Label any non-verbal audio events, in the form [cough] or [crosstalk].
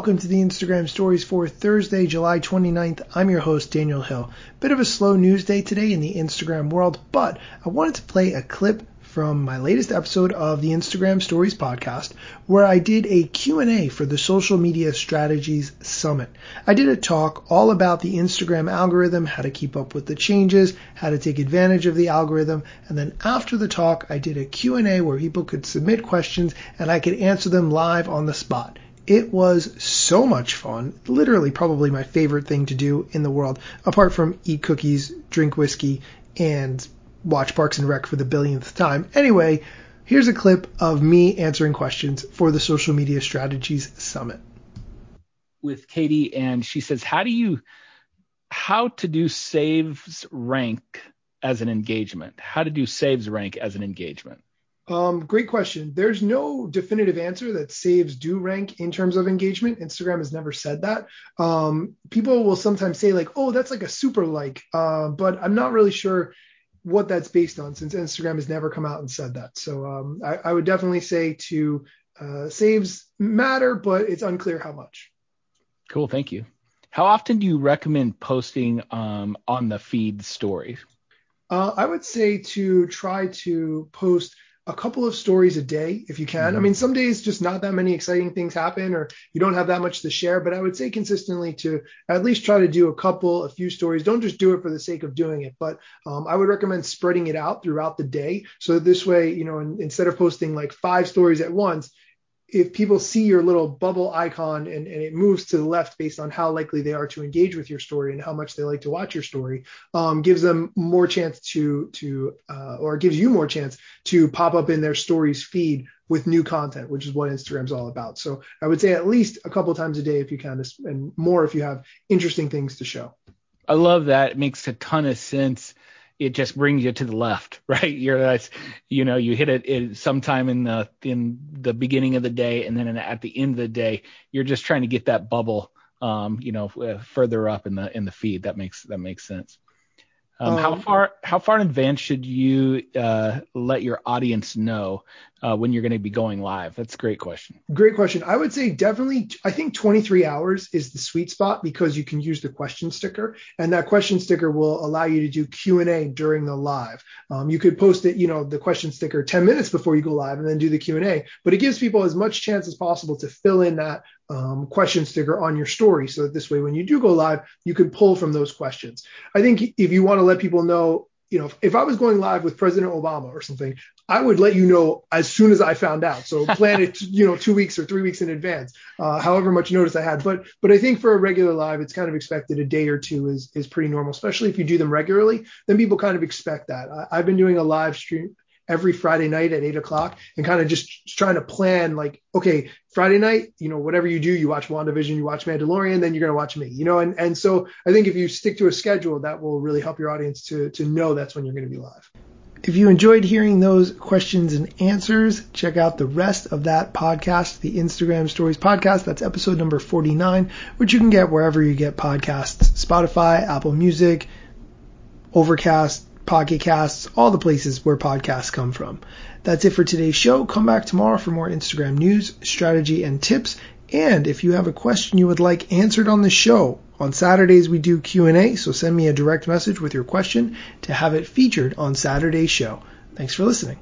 Welcome to the Instagram stories for Thursday, July 29th. I'm your host, Daniel Hill. Bit of a slow news day today in the Instagram world, but I wanted to play a clip from my latest episode of the Instagram Stories podcast where I did a Q&A for the Social Media Strategies Summit. I did a talk all about the Instagram algorithm, how to keep up with the changes, how to take advantage of the algorithm, and then after the talk I did a Q&A where people could submit questions and I could answer them live on the spot. It was so much fun. Literally, probably my favorite thing to do in the world, apart from eat cookies, drink whiskey, and watch Parks and Rec for the billionth time. Anyway, here's a clip of me answering questions for the Social Media Strategies Summit. With Katie, and she says, How do you, how to do saves rank as an engagement? How to do saves rank as an engagement? Um, great question. There's no definitive answer that saves do rank in terms of engagement. Instagram has never said that. Um, people will sometimes say like, oh, that's like a super like, uh, but I'm not really sure what that's based on since Instagram has never come out and said that. So um, I, I, would definitely say to uh, saves matter, but it's unclear how much. Cool. Thank you. How often do you recommend posting um, on the feed story? Uh, I would say to try to post a couple of stories a day if you can. Mm-hmm. I mean, some days just not that many exciting things happen or you don't have that much to share, but I would say consistently to at least try to do a couple, a few stories. Don't just do it for the sake of doing it, but um, I would recommend spreading it out throughout the day. So this way, you know, in, instead of posting like five stories at once, if people see your little bubble icon and, and, it moves to the left based on how likely they are to engage with your story and how much they like to watch your story, um, gives them more chance to to uh, or gives you more chance to pop up in their stories feed with new content, which is what Instagram's all about. So I would say at least a couple times a day if you can, and more if you have interesting things to show. I love that. It makes a ton of sense it just brings you to the left, [laughs] right? You're you know, you hit it, it sometime in the in the beginning of the day, and then at the end of the day, you're just trying to get that bubble, um, you know, further up in the in the feed. That makes that makes sense. Um, um, how far how far in advance should you uh, let your audience know uh, when you're going to be going live? That's a great question. Great question. I would say definitely. I think 23 hours is the sweet spot because you can use the question sticker, and that question sticker will allow you to do Q and A during the live. Um, you could post it, you know, the question sticker 10 minutes before you go live, and then do the Q and A. But it gives people as much chance as possible to fill in that um, question sticker on your story so that this way when you do go live you can pull from those questions i think if you want to let people know you know if, if i was going live with president obama or something i would let you know as soon as i found out. So [laughs] plan it you know two weeks or three weeks in advance uh, however much notice i had. But but i think for a regular live it's kind of expected a day or two is is pretty normal especially if you do them regularly then people kind of expect that. I, i've been doing a live stream every Friday night at eight o'clock and kind of just trying to plan like, okay, Friday night, you know, whatever you do, you watch WandaVision, you watch Mandalorian, then you're going to watch me, you know, and, and so I think if you stick to a schedule, that will really help your audience to, to know that's when you're going to be live. If you enjoyed hearing those questions and answers, check out the rest of that podcast, the Instagram Stories podcast. That's episode number 49, which you can get wherever you get podcasts Spotify, Apple Music, Overcast, Pocket Casts, all the places where podcasts come from. That's it for today's show. Come back tomorrow for more Instagram news, strategy, and tips. And if you have a question you would like answered on the show, on Saturdays we do Q&A, so send me a direct message with your question to have it featured on Saturday's show. Thanks for listening.